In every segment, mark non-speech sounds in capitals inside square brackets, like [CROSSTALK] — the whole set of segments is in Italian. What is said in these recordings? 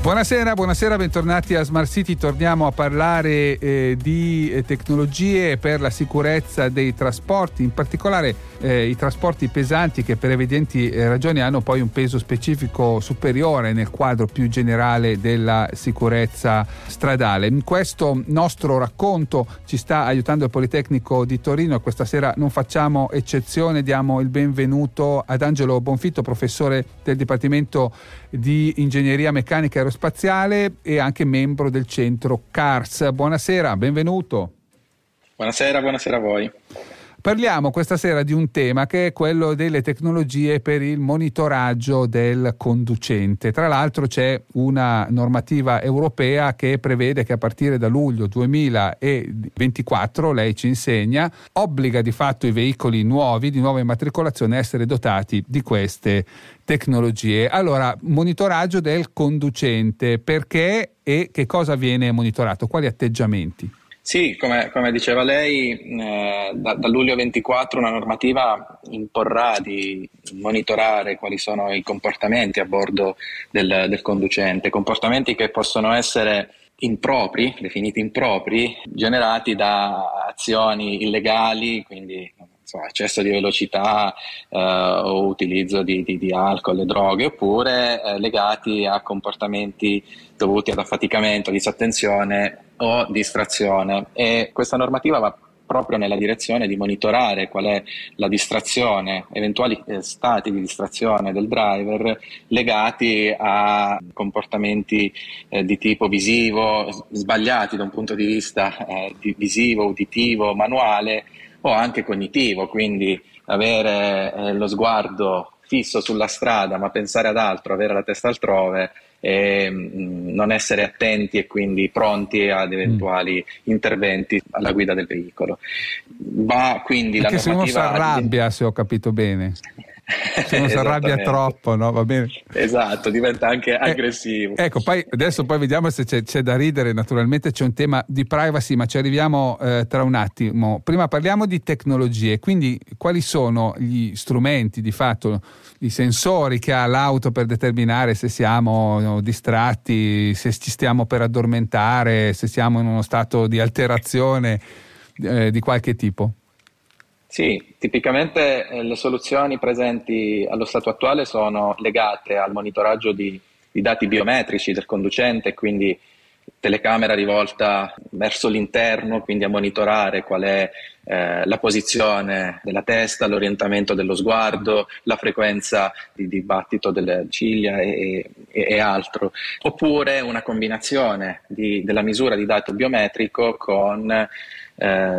Buonasera, buonasera, bentornati a Smart City. Torniamo a parlare eh, di eh, tecnologie per la sicurezza dei trasporti, in particolare eh, i trasporti pesanti che per evidenti eh, ragioni hanno poi un peso specifico superiore nel quadro più generale della sicurezza stradale. In questo nostro racconto ci sta aiutando il Politecnico di Torino e questa sera non facciamo eccezione, diamo il benvenuto ad Angelo Bonfitto, professore del Dipartimento di Ingegneria Meccanica Aerospaziale e anche membro del centro CARS. Buonasera, benvenuto. Buonasera, buonasera a voi. Parliamo questa sera di un tema che è quello delle tecnologie per il monitoraggio del conducente. Tra l'altro c'è una normativa europea che prevede che a partire da luglio 2024, lei ci insegna, obbliga di fatto i veicoli nuovi di nuova immatricolazione a essere dotati di queste tecnologie. Allora, monitoraggio del conducente, perché e che cosa viene monitorato? Quali atteggiamenti? Sì, come, come diceva lei, eh, da, da, luglio 24 una normativa imporrà di monitorare quali sono i comportamenti a bordo del, del conducente, comportamenti che possono essere impropri, definiti impropri, generati da azioni illegali, quindi insomma, eccesso di velocità eh, o utilizzo di, di, di, alcol e droghe, oppure eh, legati a comportamenti dovuti ad affaticamento, disattenzione o distrazione. E questa normativa va proprio nella direzione di monitorare qual è la distrazione, eventuali eh, stati di distrazione del driver legati a comportamenti eh, di tipo visivo, sbagliati da un punto di vista eh, di visivo, uditivo, manuale o anche cognitivo, quindi avere eh, lo sguardo fisso sulla strada ma pensare ad altro, avere la testa altrove e mh, mm, non essere attenti e quindi pronti ad eventuali mm. interventi alla guida del veicolo. Va quindi Perché la se uno si arrabbia, se ho capito bene. [LAUGHS] Se uno si arrabbia troppo, no? Va bene. Esatto, diventa anche eh, aggressivo. Eh, ecco, poi adesso poi vediamo se c'è, c'è, da ridere. Naturalmente c'è un tema di privacy, ma ci arriviamo eh, tra un attimo. Prima parliamo di tecnologie, quindi quali sono gli strumenti di fatto, i sensori che ha l'auto per determinare se siamo no, distratti, se ci stiamo per addormentare, se siamo in uno stato di alterazione eh, di qualche tipo? Sì, tipicamente eh, le soluzioni presenti allo stato attuale sono legate al monitoraggio di, di dati biometrici del conducente, quindi telecamera rivolta verso l'interno, quindi a monitorare qual è eh, la posizione della testa, l'orientamento dello sguardo, la frequenza di dibattito delle ciglia e, e, e altro. Oppure una combinazione di, della misura di dato biometrico con eh,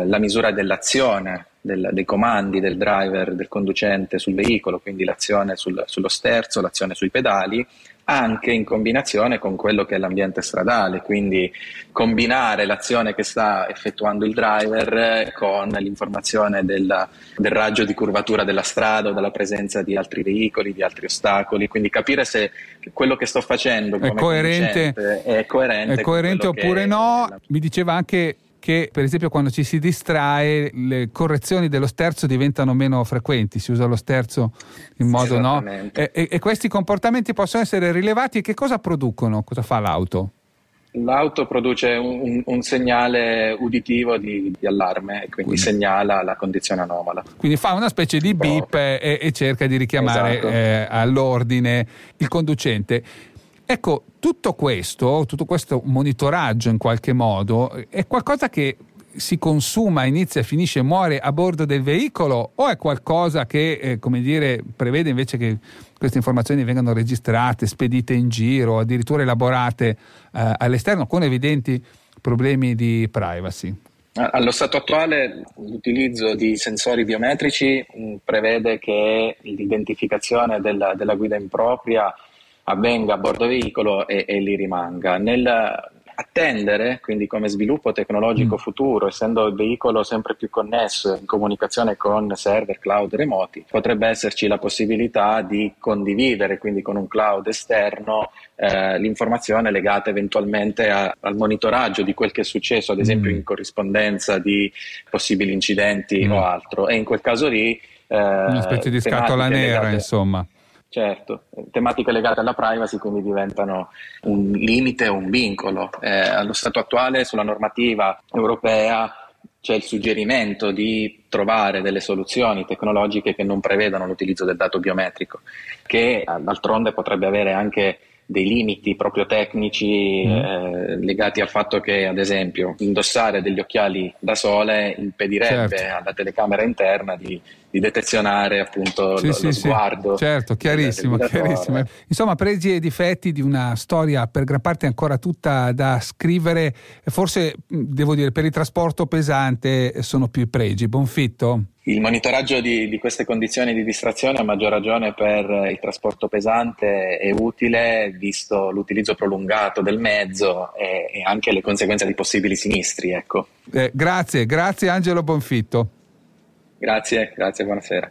la misura dell'azione del, dei comandi del driver, del conducente sul veicolo, quindi l'azione sul, sullo sterzo, l'azione sui pedali, anche in combinazione con quello che è l'ambiente stradale, quindi combinare l'azione che sta effettuando il driver con l'informazione della, del raggio di curvatura della strada o della presenza di altri veicoli, di altri ostacoli, quindi capire se quello che sto facendo è coerente, è coerente, è coerente oppure no. Mi diceva anche che per esempio quando ci si distrae le correzioni dello sterzo diventano meno frequenti, si usa lo sterzo in modo no? E, e, questi comportamenti possono essere rilevati e che cosa producono? Cosa fa l'auto? L'auto produce un, un segnale uditivo di, di allarme e quindi, quindi, segnala la condizione anomala. Quindi fa una specie di beep e, e, cerca di richiamare esatto. eh, all'ordine il conducente. Ecco, tutto questo, tutto questo monitoraggio in qualche modo è qualcosa che si consuma, inizia, finisce, muore a bordo del veicolo o è qualcosa che, eh, come dire, prevede invece che queste informazioni vengano registrate, spedite in giro, addirittura elaborate eh, all'esterno con evidenti problemi di privacy? Allo stato attuale l'utilizzo di sensori biometrici mh, mm, prevede che l'identificazione della, della guida impropria avvenga a bordo veicolo e, e lì rimanga. Nel, attendere, quindi come sviluppo tecnologico mm. futuro, essendo il veicolo sempre più connesso in comunicazione con server cloud remoti, potrebbe esserci la possibilità di condividere quindi con un cloud esterno eh, l'informazione legata eventualmente a, al monitoraggio di quel che è successo, ad esempio mm. in corrispondenza di possibili incidenti mm. o altro. E in quel caso lì... Eh, Una specie di scatola nera, legate, insomma. Certo, tematiche legate alla privacy quindi diventano un limite o un vincolo. Eh, allo stato attuale sulla normativa europea c'è il suggerimento di trovare delle soluzioni tecnologiche che non prevedano l'utilizzo del dato biometrico, che d'altronde potrebbe avere anche dei limiti proprio tecnici mm. eh, legati al fatto che, ad esempio, indossare degli occhiali da sole impedirebbe certo. alla telecamera interna di, di detezionare appunto sì, lo, sì, lo sguardo. Sì. Certo, chiarissimo, chiarissimo. Insomma, pregi e difetti di una storia per gran parte ancora tutta da scrivere, forse devo dire per il trasporto pesante sono più i pregi. Bonfitto? Il monitoraggio di, di, queste condizioni di distrazione, a maggior ragione per il trasporto pesante, è utile visto l'utilizzo prolungato del mezzo e, e anche le conseguenze di possibili sinistri. Ecco. Eh, grazie, grazie Angelo Bonfitto. Grazie, grazie, buonasera.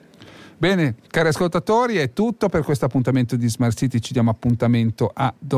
Bene, cari ascoltatori, è tutto per questo appuntamento di Smart City. Ci diamo appuntamento a domani.